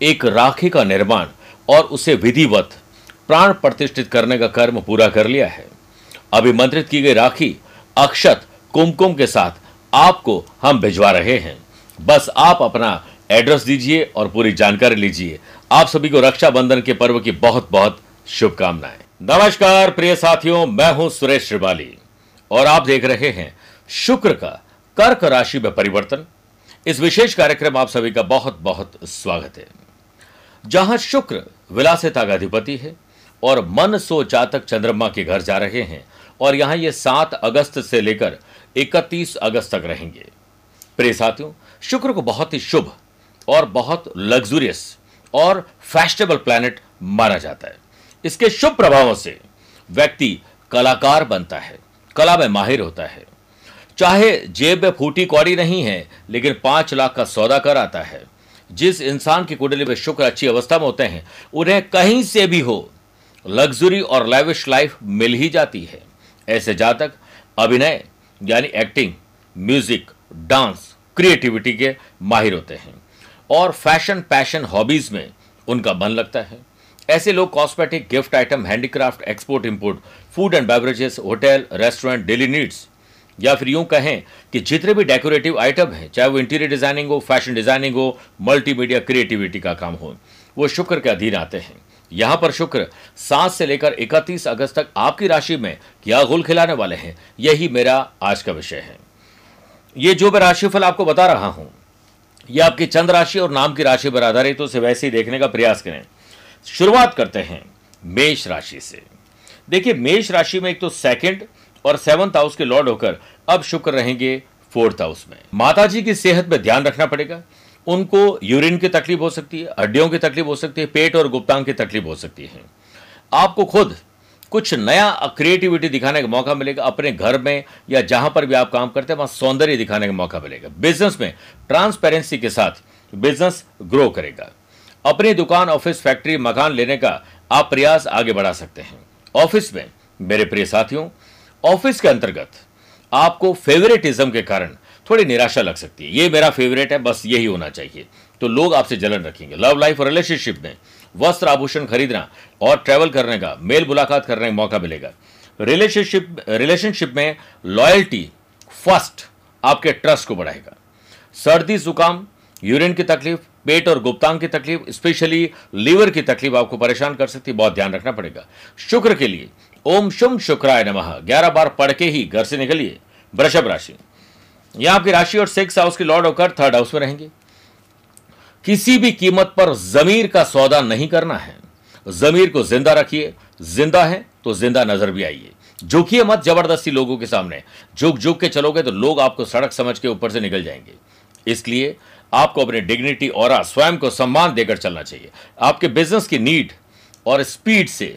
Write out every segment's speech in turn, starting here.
एक राखी का निर्माण और उसे विधिवत, प्राण प्रतिष्ठित करने का कर्म पूरा कर लिया है। अभिमंत्रित की गई राखी अक्षत कुमकुम के साथ आपको हम भिजवा रहे हैं। बस आप अपना एड्रेस दीजिए और पूरी जानकारी लीजिए। आप सभी को रक्षाबंधन के पर्व की बहुत बहुत शुभकामनाएँ। नमस्कार, प्रिय साथियों, मैं हूँ सुरेश श्रिवाली। और आप देख रहे हैं शुक्र का कर्क राशि में परिवर्तन। इस विशेष कार्यक्रम आप सभी का बहुत बहुत स्वागत है। जहाँ शुक्र विलासिता का अधिपति है और मन सो जातक चंद्रमा के घर जा रहे हैं और यहाँ ये सात अगस्त से लेकर इकतीस अगस्त तक रहेंगे। प्रिय साथियों, शुक्र को बहुत ही शुभ और बहुत लग्जूरियस और फैशनेबल प्लैनेट माना जाता है। इसके शुभ प्रभावों से व्यक्ति कलाकार बनता है, कला में माहिर होता है। चाहे जेब में फूटी कौड़ी नहीं है, लेकिन पाँच लाख का सौदा कर आता है। जिस इंसान की कुंडली में शुक्र अच्छी अवस्था में होते हैं, उन्हें कहीं से भी हो लग्जरी और लैविश लाइफ मिल ही जाती है। ऐसे जातक, अभिनय, यानी एक्टिंग म्यूज़िक डांस क्रिएटिविटी के माहिर होते हैं। और फ़ैशन पैशन हॉबीज में उनका मन लगता है। ऐसे लोग cosmetic gift item handicraft export import food and beverages hotel restaurant daily needs या फिर यूँ कहें कि जितने भी डेकोरेटिव आइटम हैं, चाहे वो इंटीरियर डिज़ाइनिंग हो फ़ैशन डिज़ाइनिंग हो मल्टीमीडिया क्रिएटिविटी का काम हो, वो शुक्र के अधीन आते हैं। यहाँ पर शुक्र, सात से लेकर इकतीस अगस्त तक आपकी राशि में क्या गुल खिलाने वाले हैं, यही मेरा आज का विषय है। ये जो मैं राशिफल आपको बता रहा हूँ यह आपकी चंद्र राशि और नाम की राशि पर आधारित तो उसे वैसे ही देखने का प्रयास करें। शुरुआत करते हैं मेष राशि से। देखिए, मेष राशि में एक तो सेकंड और सेवंथ हाउस के लॉर्ड होकर अब शुक्र रहेंगे फोर्थ हाउस में। माता जी की सेहत में ध्यान रखना पड़ेगा। उनको यूरिन की तकलीफ़ हो सकती है, हड्डियों की तकलीफ़ हो सकती है, पेट और गुप्तांग की तकलीफ़ हो सकती है। आपको खुद कुछ नया क्रिएटिविटी दिखाने का मौका मिलेगा। अपने घर में या जहाँ पर भी आप काम करते हैं, वहाँ सौंदर्य दिखाने का मौका मिलेगा। बिज़नेस में ट्रांसपेरेंसी के साथ बिज़नेस ग्रो करेगा। अपनी दुकान ऑफ़िस फैक्ट्री मकान लेने का आप प्रयास आगे बढ़ा सकते हैं। ऑफ़िस में मेरे प्रिय साथियों ऑफ़िस के अंतर्गत आपको फेवरेटिज्म के कारण थोड़ी निराशा लग सकती है। ये मेरा फेवरेट है, बस यही होना चाहिए। तो लोग आपसे जलन रखेंगे। लव लाइफ और रिलेशनशिप में वस्त्र आभूषण खरीदना और ट्रैवल करने का, मेल मुलाकात करने का मौका मिलेगा। रिलेशनशिप रिलेशनशिप में लॉयल्टी फ़र्स्ट आपके ट्रस्ट को बढ़ाएगा। सर्दी, जुकाम यूरिन की तकलीफ़, पेट और गुप्तांग की तकलीफ़ स्पेशली लीवर की तकलीफ़ आपको परेशान कर सकती है। बहुत ध्यान रखना पड़ेगा। शुक्र के लिए ओम शुम शुक्राय नमः। ग्यारह बार पढ़ के ही घर से निकलिए, वृषभ राशि। यहाँ आपकी राशि और सिक्स हाउस की लॉर्ड होकर थर्ड हाउस में रहेंगे। किसी भी कीमत पर जमीर का सौदा नहीं करना है। जमीर को ज़िंदा रखिए। ज़िंदा है तो ज़िंदा नज़र भी आइए। झुकिए मत ज़बरदस्ती लोगों के सामने। झुक झुक के चलोगे तो लोग आपको सड़क समझ के ऊपर से निकल जाएँगे। इसलिए आपको अपने डिग्निटी और स्वयं को सम्मान देकर चलना चाहिए। आपके बिज़नेस की नीड और स्पीड से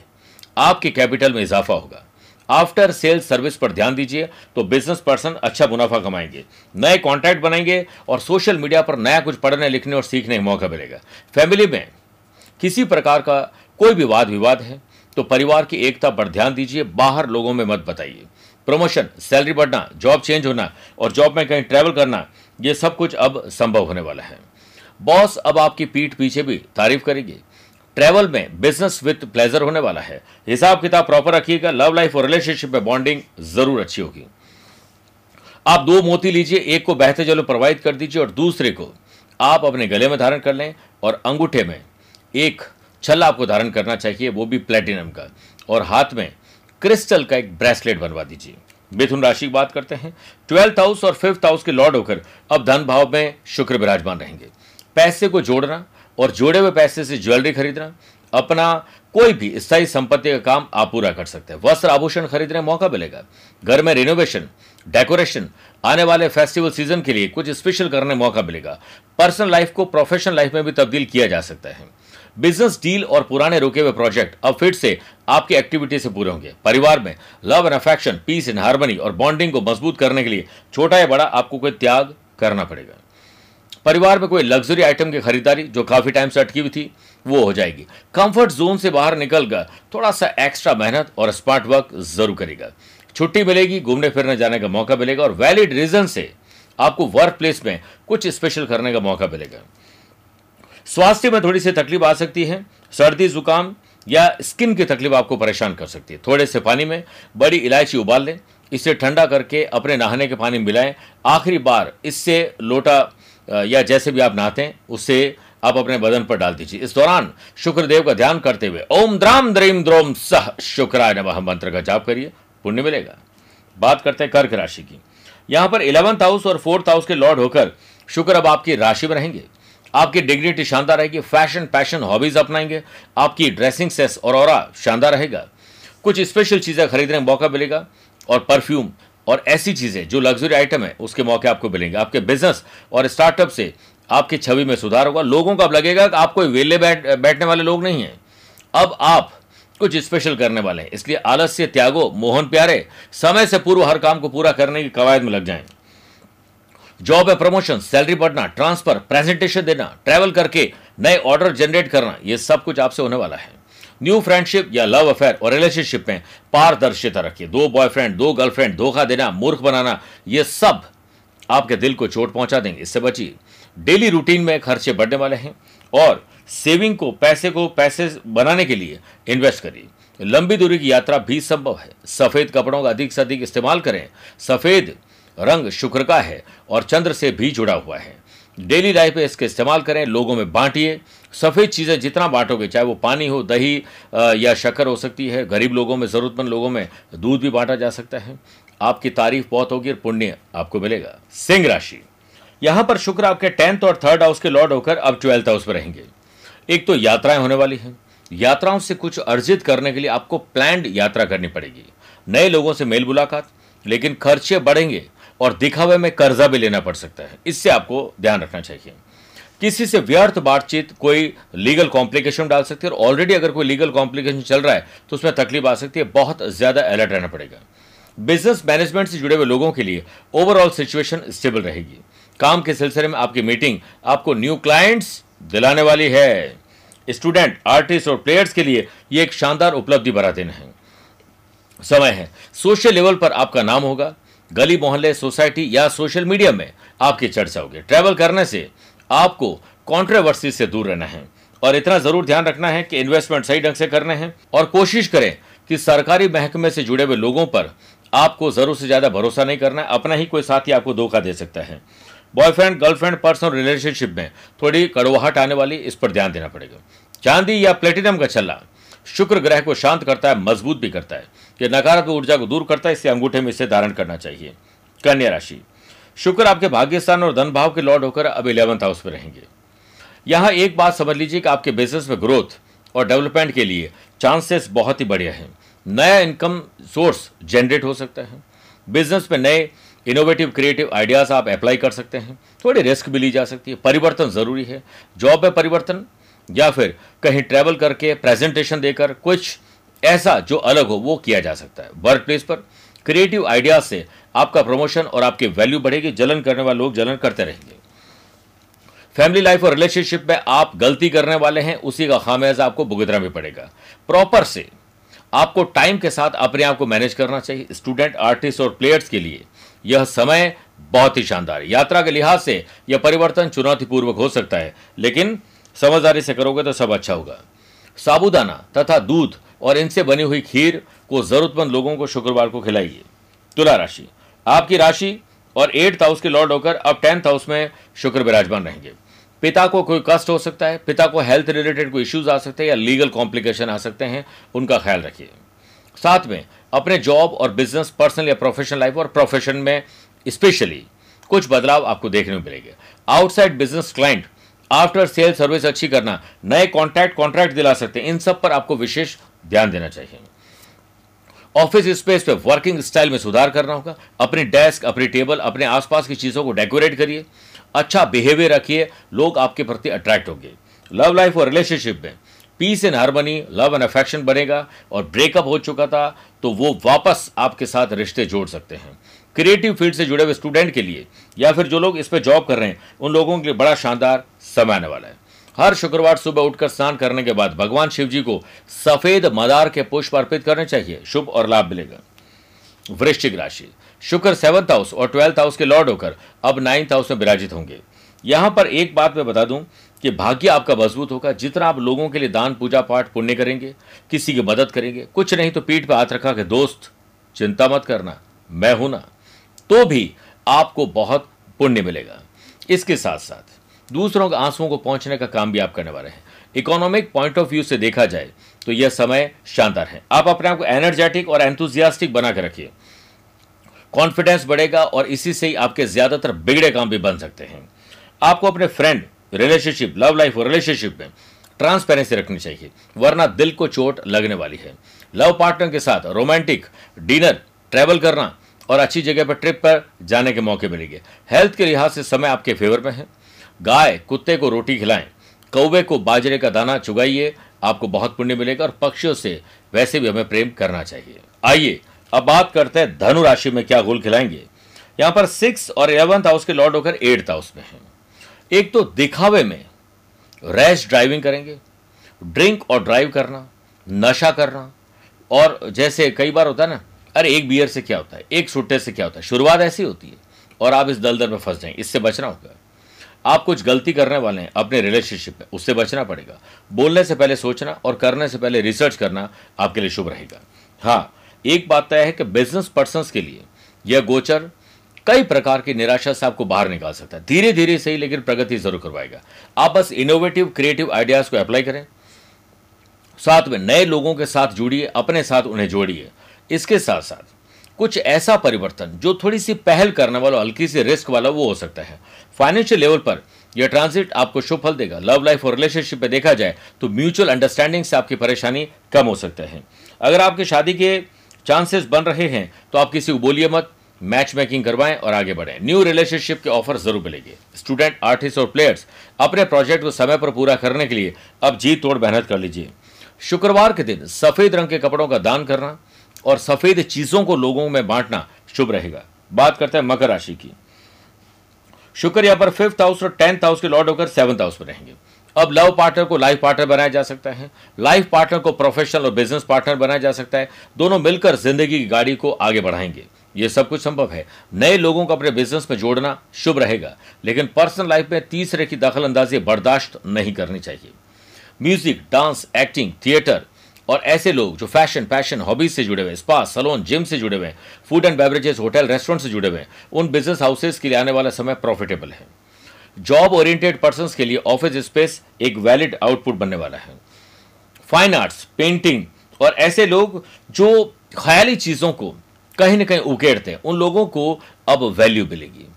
आपके कैपिटल में इजाफा होगा। आफ्टर सेल्स सर्विस पर ध्यान दीजिए तो बिज़नेस पर्सन अच्छा मुनाफा कमाएँगे। नए कॉन्टैक्ट बनाएँगे और सोशल मीडिया पर नया कुछ पढ़ने, लिखने और सीखने का मौका मिलेगा। फैमिली में किसी प्रकार का कोई भी वाद विवाद है तो परिवार की एकता पर ध्यान दीजिए, बाहर लोगों में मत बताइए। प्रमोशन सैलरी बढ़ना जॉब चेंज होना और जॉब में कहीं ट्रैवल करना, ये सब कुछ अब संभव होने वाला है। बॉस अब आपकी पीठ पीछे भी तारीफ़ करेगी। ट्रैवल में बिज़नेस विथ प्लेजर होने वाला है। हिसाब किताब प्रॉपर रखिएगा लव लाइफ और रिलेशनशिप में बॉन्डिंग ज़रूर अच्छी होगी। आप दो मोती लीजिए, एक को बहते जलो प्रोवाइड कर दीजिए और दूसरे को आप अपने गले में धारण कर लें और अंगूठे में एक छल्ला आपको धारण करना चाहिए, वो भी प्लेटिनम का। और हाथ में क्रिस्टल का एक ब्रेसलेट बनवा दीजिए। मिथुन राशि की बात करते हैं। ट्वेल्थ हाउस और फिफ्थ हाउस के लॉर्ड होकर अब धन भाव में शुक्र विराजमान रहेंगे। पैसे को जोड़ना और जोड़े हुए पैसे से ज्वेलरी खरीदना, अपना कोई भी स्थायी संपत्ति का काम आप पूरा कर सकते हैं। वस्त्र आभूषण खरीदने का मौका मिलेगा। घर में रिनोवेशन डेकोरेशन आने वाले फेस्टिवल सीज़न के लिए कुछ स्पेशल करने मौका मिलेगा। पर्सनल लाइफ को प्रोफेशनल लाइफ में भी तब्दील किया जा सकता है। बिज़नेस डील और पुराने रुके हुए प्रोजेक्ट अब फिर से आपकी एक्टिविटी से पूरे होंगे। परिवार में love and affection peace and harmony और बॉन्डिंग को मज़बूत करने के लिए छोटा या बड़ा आपको कोई त्याग करना पड़ेगा। परिवार में कोई लग्जरी आइटम की खरीदारी जो काफ़ी टाइम से अटकी हुई थी, वो हो जाएगी। कंफर्ट जोन से बाहर निकल कर थोड़ा सा एक्स्ट्रा मेहनत और स्मार्ट वर्क ज़रूर करेगा। छुट्टी मिलेगी, घूमने फिरने जाने का मौका मिलेगा और वैलिड रीजन से आपको वर्क प्लेस में कुछ स्पेशल करने का मौका मिलेगा। स्वास्थ्य में थोड़ी सी तकलीफ़ आ सकती है, सर्दी, जुकाम या स्किन की तकलीफ़ आपको परेशान कर सकती है। थोड़े से पानी में बड़ी इलायची उबाल लें, इसे ठंडा करके अपने नहाने के पानी मिलाएँ। आखिरी बार इससे लोटा या जैसे भी आप नहाते हैं उससे आप अपने बदन पर डाल दीजिए। इस दौरान शुक्रदेव का ध्यान करते हुए, ओम द्राम द्रीम द्रोम सह, शुक्राय नमः मंत्र का जाप करिए, पुण्य मिलेगा। बात करते हैं कर्क राशि की। यहाँ पर इलेवंथ हाउस और फोर्थ हाउस के लॉर्ड होकर शुक्र अब आपकी राशि में रहेंगे। आपकी डिग्निटी शानदार रहेगी, फ़ैशन, पैशन, हॉबीज अपनाएँगे, आपकी ड्रेसिंग सेंस और शानदार रहेगा। कुछ स्पेशल चीज़ें खरीदने का मौका मिलेगा और परफ्यूम और ऐसी चीज़ें जो लग्जरी आइटम है, उसके मौके आपको मिलेंगे। आपके बिज़नेस और स्टार्टअप से आपकी छवि में सुधार होगा। लोगों को अब लगेगा कि आप कोई वेले बैठ, बैठने वाले लोग नहीं हैं। अब आप कुछ स्पेशल करने वाले हैं। इसलिए आलस्य त्यागो, मोहन प्यारे, समय से पूर्व हर काम को पूरा करने की कवायद में लग जाएँ। जॉब है प्रमोशन सैलरी बढ़ना ट्रांसफ़र प्रेजेंटेशन देना ट्रैवल करके नए ऑर्डर जनरेट करना यह सब कुछ आपसे होने वाला है। न्यू फ्रेंडशिप या लव अफेयर और रिलेशनशिप में पारदर्शिता रखिए। दो बॉयफ्रेंड, दो गर्लफ्रेंड, धोखा देना, मूर्ख बनाना, ये सब आपके दिल को चोट पहुँचा देंगे। इससे बचिए। डेली रूटीन में खर्चे बढ़ने वाले हैं और सेविंग को, पैसे को, पैसे बनाने के लिए इन्वेस्ट करिए। लंबी दूरी की यात्रा भी संभव है। सफ़ेद कपड़ों का अधिक से अधिक इस्तेमाल करें। सफ़ेद रंग शुक्र का है और चंद्र से भी जुड़ा हुआ है। डेली लाइफ में इसके इस्तेमाल करें, लोगों में बांटिए। सफ़ेद चीज़ें जितना बांटोगे, चाहे वो पानी हो, दही या शक्कर हो सकती है, गरीब लोगों में, ज़रूरतमंद लोगों में दूध भी बांटा जा सकता है। आपकी तारीफ़ बहुत होगी और पुण्य आपको मिलेगा। सिंह राशि। यहाँ पर शुक्र आपके टेंथ और थर्ड हाउस के लॉर्ड होकर अब ट्वेल्थ हाउस में रहेंगे। एक तो यात्राएँ होने वाली हैं। यात्राओं से कुछ अर्जित करने के लिए आपको प्लान्ड यात्रा करनी पड़ेगी। नए लोगों से मेल मुलाकात, लेकिन खर्चे बढ़ेंगे। और दिखावे में कर्जा भी लेना पड़ सकता है। इससे आपको ध्यान रखना चाहिए। किसी से व्यर्थ बातचीत कोई लीगल कॉम्प्लिकेशन डाल सकती है और ऑलरेडी अगर कोई लीगल कॉम्प्लिकेशन चल रहा है तो उसमें तकलीफ़ आ सकती है। बहुत ज़्यादा अलर्ट रहना पड़ेगा। बिज़नेस मैनेजमेंट से जुड़े हुए लोगों के लिए ओवरऑल सिचुएशन स्टेबल रहेगी। काम के सिलसिले में आपकी मीटिंग आपको न्यू क्लाइंट्स दिलाने वाली है। स्टूडेंट आर्टिस्ट और प्लेयर्स के लिए यह एक शानदार उपलब्धि भरा दिन है। समय है। सोशल लेवल पर आपका नाम होगा। गली मोहल्ले, सोसाइटी या सोशल मीडिया में आपकी चर्चा होगी। ट्रैवल करने से आपको कॉन्ट्रोवर्सी से दूर रहना है और इतना ज़रूर ध्यान रखना है कि इन्वेस्टमेंट सही ढंग से करने हैं और कोशिश करें कि सरकारी महकमे से जुड़े हुए लोगों पर आपको ज़रूर से ज़्यादा भरोसा नहीं करना है। अपना ही कोई साथी आपको धोखा दे सकता है। बॉयफ्रेंड गर्लफ्रेंड पर्सनल रिलेशनशिप में थोड़ी कड़वाहट आने वाली, इस पर ध्यान देना पड़ेगा। चांदी या प्लेटिनम का छल्ला शुक्र ग्रह को शांत करता है, मज़बूत भी करता है। यह नकारात्मक ऊर्जा को दूर करता है, इससे अंगूठे में इसे धारण करना चाहिए। कन्या राशि, शुक्र आपके भाग्यस्थान और धन भाव के लॉर्ड होकर अब इलेवंथ हाउस में रहेंगे। यहाँ एक बात समझ लीजिए कि आपके बिज़नेस में ग्रोथ और डेवलपमेंट के लिए चांसेस बहुत ही बढ़िया हैं। नया इनकम सोर्स जनरेट हो सकता है। बिज़नेस में नए इनोवेटिव क्रिएटिव आइडियाज़ आप अप्लाई कर सकते हैं। थोड़ी रिस्क भी ली जा सकती है। परिवर्तन ज़रूरी है। जॉब में परिवर्तन या फिर कहीं ट्रैवल करके प्रेजेंटेशन देकर कुछ ऐसा जो अलग हो, वो किया जा सकता है। वर्क प्लेस पर क्रिएटिव आइडियाज़ से आपका प्रमोशन और आपकी वैल्यू बढ़ेगी, जलन करने वाले लोग जलन करते रहेंगे। फैमिली लाइफ और रिलेशनशिप में आप गलती करने वाले हैं, उसी का खामियाजा आपको भुगतना भी पड़ेगा। प्रॉपर से आपको टाइम के साथ अपने आप को मैनेज करना चाहिए। स्टूडेंट आर्टिस्ट और प्लेयर्स के लिए यह समय बहुत ही शानदार है। यात्रा के लिहाज से यह परिवर्तन चुनौतीपूर्वक हो सकता है, लेकिन समझदारी से करोगे तो सब अच्छा होगा। साबुदाना तथा दूध और इनसे बनी हुई खीर को जरूरतमंद लोगों को शुक्रवार को खिलाइए। तुला राशि। आपकी राशि और एट्थ हाउस के लॉर्ड होकर अब टेंथ हाउस में शुक्र विराजमान रहेंगे। पिता को कोई कष्ट हो सकता है, पिता को हेल्थ रिलेटेड कोई इश्यूज़ आ सकते हैं या लीगल कॉम्प्लिकेशन आ सकते हैं, उनका ख्याल रखिए। साथ में अपने जॉब और बिज़नेस पर्सनल या प्रोफेशनल लाइफ और प्रोफेशन में स्पेशली कुछ बदलाव आपको देखने को मिलेंगे। Outside business client after sale service अच्छी करना, नए कॉन्ट्रैक्ट कॉन्ट्रैक्ट दिला सकते हैं। इन सब पर आपको विशेष ध्यान देना चाहिए। ऑफ़िस स्पेस पे वर्किंग स्टाइल में सुधार करना होगा। अपनी डेस्क अपनी टेबल अपने आसपास की चीज़ों को डेकोरेट करिए। अच्छा बिहेवियर रखिए। लोग आपके प्रति अट्रैक्ट होंगे। लव लाइफ और रिलेशनशिप में peace and harmony love and affection बनेगा और ब्रेकअप हो चुका था तो वो वापस आपके साथ रिश्ते जोड़ सकते हैं। क्रिएटिव फ़ील्ड से जुड़े हुए स्टूडेंट के लिए या फिर जो लोग इस पर जॉब कर रहे हैं, उन लोगों के लिए बड़ा शानदार समय आने वाला है। हर शुक्रवार सुबह उठकर स्नान करने के बाद भगवान शिव जी को सफ़ेद मदार के पुष्प अर्पित करने चाहिए। शुभ और लाभ मिलेगा। वृश्चिक राशि। शुक्र सेवंथ हाउस और ट्वेल्थ हाउस के लॉर्ड होकर अब नाइन्थ हाउस में विराजित होंगे। यहाँ पर एक बात मैं बता दूँ कि भाग्य आपका मज़बूत होगा। जितना आप लोगों के लिए दान, पूजा पाठ, पुण्य करेंगे, किसी की मदद करेंगे, कुछ नहीं तो पीठ पे हाथ रखा के दोस्त, चिंता मत करना, मैं हूँ ना तो भी आपको बहुत पुण्य मिलेगा। इसके साथ साथ दूसरों के आंसुओं को पहुँचने का काम भी आप करने वाले हैं। इकोनॉमिक पॉइंट ऑफ़ व्यू से देखा जाए तो यह समय शानदार है। आप अपने आप को एनर्जेटिक और एंथुजियास्टिक बना कर रखिए। कॉन्फिडेंस बढ़ेगा और इसी से ही आपके ज़्यादातर बिगड़े काम भी बन सकते हैं। आपको अपने फ्रेंड रिलेशनशिप लव लाइफ और रिलेशनशिप में ट्रांसपेरेंसी रखनी चाहिए, वरना दिल को चोट लगने वाली है। लव पार्टनर के साथ रोमांटिक डिनर ट्रैवल करना और अच्छी जगह पर ट्रिप पर जाने के मौके मिलेंगे। हेल्थ के लिहाज से समय आपके फेवर में है। गाय कुत्ते को रोटी खिलाएँ, कौवे को बाजरे का दाना चुगाइए, आपको बहुत पुण्य मिलेगा और पक्षियों से वैसे भी हमें प्रेम करना चाहिए। आइए, अब बात करते हैं धनु राशि में क्या गोल खिलाएँगे। यहाँ पर सिक्स और इलेवंथ हाउस के लॉर्ड होकर एट्थ हाउस में है। एक तो दिखावे में रैश ड्राइविंग करेंगे ड्रिंक और ड्राइव करना, नशा करना, और जैसे कई बार होता है ना, अरे एक बियर से क्या होता है, एक सुट्टे से क्या होता है, शुरुआत ऐसी होती है, और आप इस दलदल में फंस जाएँगे इससे बचना होगा आप कुछ गलती करने वाले हैं, अपने रिलेशनशिप में, उससे बचना पड़ेगा। बोलने से पहले सोचना और करने से पहले रिसर्च करना आपके लिए शुभ रहेगा। हाँ एक बात तय है कि बिज़नेस पर्सन के लिए यह गोचर कई प्रकार की निराशा से आपको बाहर निकाल सकता है। धीरे धीरे सही, लेकिन प्रगति ज़रूर करवाएगा। आप बस इनोवेटिव क्रिएटिव आइडियाज़ को अप्लाई करें। साथ में नए लोगों के साथ जुड़िए, अपने साथ उन्हें जोड़िए। इसके साथ साथ कुछ ऐसा परिवर्तन जो थोड़ी सी पहल करने वाला, हल्की सी रिस्क वाला वो हो सकता है। फाइनेंशियल लेवल पर यह ट्रांजिट आपको शुभ फल देगा। लव लाइफ और रिलेशनशिप में देखा जाए तो म्यूचुअल अंडरस्टैंडिंग से आपकी परेशानी कम हो सकते हैं। अगर आपकी शादी के चांसेस बन रहे हैं तो आप किसी को बोलिए मत। मैच मेकिंग करवाएँ और आगे बढ़ें। न्यू रिलेशनशिप के ऑफ़र ज़रूर मिलेंगे। स्टूडेंट आर्टिस्ट और प्लेयर्स अपने प्रोजेक्ट को समय पर पूरा करने के लिए अब जी तोड़ मेहनत कर लीजिए। शुक्रवार के दिन सफ़ेद रंग के कपड़ों का दान करना और सफ़ेद चीज़ों को लोगों में बांटना शुभ रहेगा। बात करते हैं मकर राशि की। शुक्र यहाँ पर फिफ्थ हाउस और टेंथ हाउस के लॉर्ड होकर सेवंथ हाउस में रहेंगे। अब लव पार्टनर को लाइफ पार्टनर बनाया जा सकता है। लाइफ पार्टनर को प्रोफेशनल और बिज़नेस पार्टनर बनाया जा सकता है। दोनों मिलकर ज़िंदगी की गाड़ी को आगे बढ़ाएँगे। ये सब कुछ संभव है। नए लोगों को अपने बिज़नेस में जोड़ना शुभ रहेगा। लेकिन पर्सनल लाइफ में तीसरे की दखल अंदाजी बर्दाश्त नहीं करनी चाहिए। म्यूज़िक डांस एक्टिंग थिएटर और ऐसे लोग जो फ़ैशन पैशन हॉबीज से जुड़े हुए, स्पा, सलोन, जिम से जुड़े हुए, food and beverages, hotel, restaurant से जुड़े हुए हैं उन बिज़नेस हाउसेस के लिए आने वाला समय प्रॉफिटेबल है। जॉब ओरिएंटेड पर्सन के लिए ऑफ़िस स्पेस एक वैलिड आउटपुट बनने वाला है। फाइन आर्ट्स, पेंटिंग और ऐसे लोग जो ख्याली चीज़ों को कहीं ना कहीं उकेड़ते हैं, उन लोगों को अब वैल्यू मिलेगी।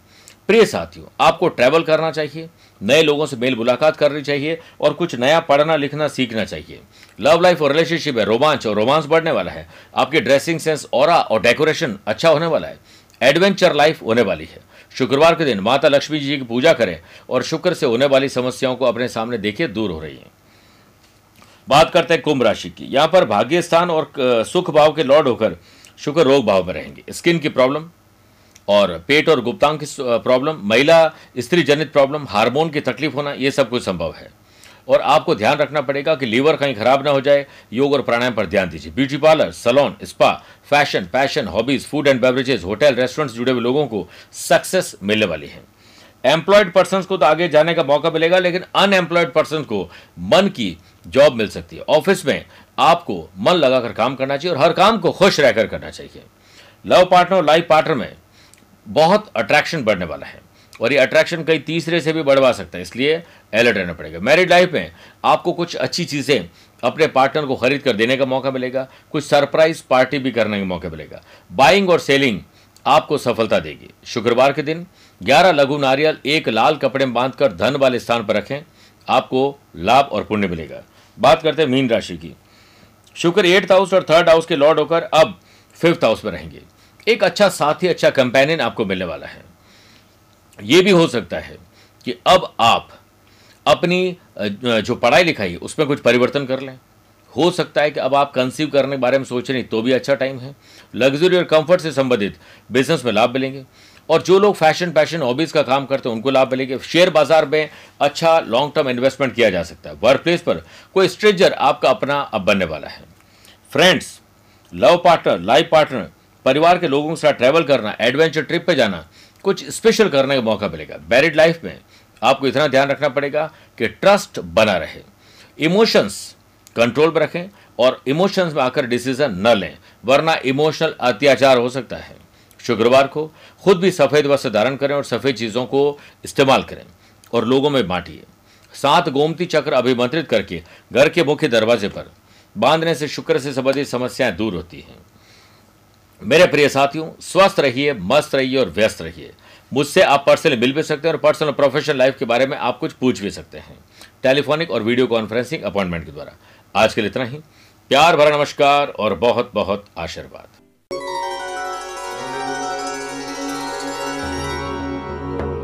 प्रिय साथियों, आपको ट्रैवल करना चाहिए, नए लोगों से मेल मुलाकात करनी चाहिए और कुछ नया पढ़ना, लिखना, सीखना चाहिए। लव लाइफ और रिलेशनशिप है रोमांच और रोमांस बढ़ने वाला है। आपकी ड्रेसिंग सेंस और और डेकोरेशन अच्छा होने वाला है। एडवेंचर लाइफ होने वाली है। शुक्रवार के दिन माता लक्ष्मी जी की पूजा करें और शुक्र से होने वाली समस्याओं को अपने सामने देखिए, दूर हो रही है। बात करते हैं कुंभ राशि की। यहाँ पर भाग्य स्थान और सुख भाव के लॉर्ड होकर शुक्र रोग भाव में रहेंगे। स्किन की प्रॉब्लम और पेट और गुप्तांग की प्रॉब्लम महिला, स्त्री जनित प्रॉब्लम हार्मोन की तकलीफ़ होना, ये सब कुछ संभव है। और आपको ध्यान रखना पड़ेगा कि लीवर कहीं खराब ना हो जाए। योग और प्राणायाम पर ध्यान दीजिए। Beauty parlour, salon, spa, fashion, passion, hobbies, food and beverages, hotel, restaurants जुड़े हुए लोगों को सक्सेस मिलने वाली है। एम्प्लॉयड पर्सन को तो आगे जाने का मौका मिलेगा, लेकिन अनएम्प्लॉयड पर्सन को मन की जॉब मिल सकती है। ऑफ़िस में आपको मन लगाकर काम करना चाहिए और हर काम को खुश रहकर करना चाहिए। लव पार्टनर और लाइफ पार्टनर में बहुत अट्रैक्शन बढ़ने वाला है। और ये अट्रैक्शन कई तीसरे से भी बढ़वा सकता है, इसलिए अलर्ट रहना पड़ेगा। मैरिड लाइफ में आपको कुछ अच्छी चीज़ें अपने पार्टनर को खरीद कर देने का मौका मिलेगा, कुछ सरप्राइज़ पार्टी भी करने का मौका मिलेगा। बाइंग और सेलिंग आपको सफलता देगी। शुक्रवार के दिन 11 लघु नारियल एक लाल कपड़े में बांधकर धन वाले स्थान पर रखें, आपको लाभ और पुण्य मिलेगा। बात करते हैं मीन राशि की। शुक्र एट्थ हाउस और थर्ड हाउस के लॉर्ड होकर अब फिफ्थ हाउस में रहेंगे। एक अच्छा साथी अच्छा कंपेनियन आपको मिलने वाला है। यह भी हो सकता है कि अब आप अपनी जो पढ़ाई लिखाई, उसमें कुछ परिवर्तन कर लें। हो सकता है कि अब आप कंसीव करने के बारे में सोच रहे हैं तो भी अच्छा टाइम है। लग्जरी और कंफर्ट से संबंधित बिज़नेस में लाभ मिलेंगे। और जो लोग फ़ैशन पैशन हॉबीज का काम करते हैं, उनको लाभ मिलेंगे। शेयर बाज़ार में अच्छा लॉन्ग टर्म इन्वेस्टमेंट किया जा सकता है। वर्क प्लेस पर कोई स्ट्रेजर आपका अपना अब बनने वाला है। Friends love partner life partner परिवार के लोगों के साथ ट्रैवल करना एडवेंचर ट्रिप पे जाना कुछ स्पेशल करने का मौका मिलेगा। मैरिड लाइफ में आपको इतना ध्यान रखना पड़ेगा कि ट्रस्ट बना रहे। इमोशंस कंट्रोल में रखें और इमोशंस में आकर डिसीज़न न लें, वरना इमोशनल अत्याचार हो सकता है। शुक्रवार को खुद भी सफ़ेद वस्त्र धारण करें और सफ़ेद चीज़ों को इस्तेमाल करें और लोगों में बांटिए। सात गोमती चक्र अभिमंत्रित करके घर के मुख्य दरवाजे पर बांधने से शुक्र से संबंधित समस्याएँ दूर होती हैं। मेरे प्रिय साथियों, स्वस्थ रहिए, मस्त रहिए और व्यस्त रहिए। मुझसे आप पर्सनली मिल भी सकते हैं और पर्सनल प्रोफेशनल लाइफ के बारे में आप कुछ पूछ भी सकते हैं। टेलीफोनिक और वीडियो कॉन्फ्रेंसिंग अपॉइंटमेंट के द्वारा। आज के लिए इतना ही। प्यार भरा नमस्कार और बहुत बहुत आशीर्वाद।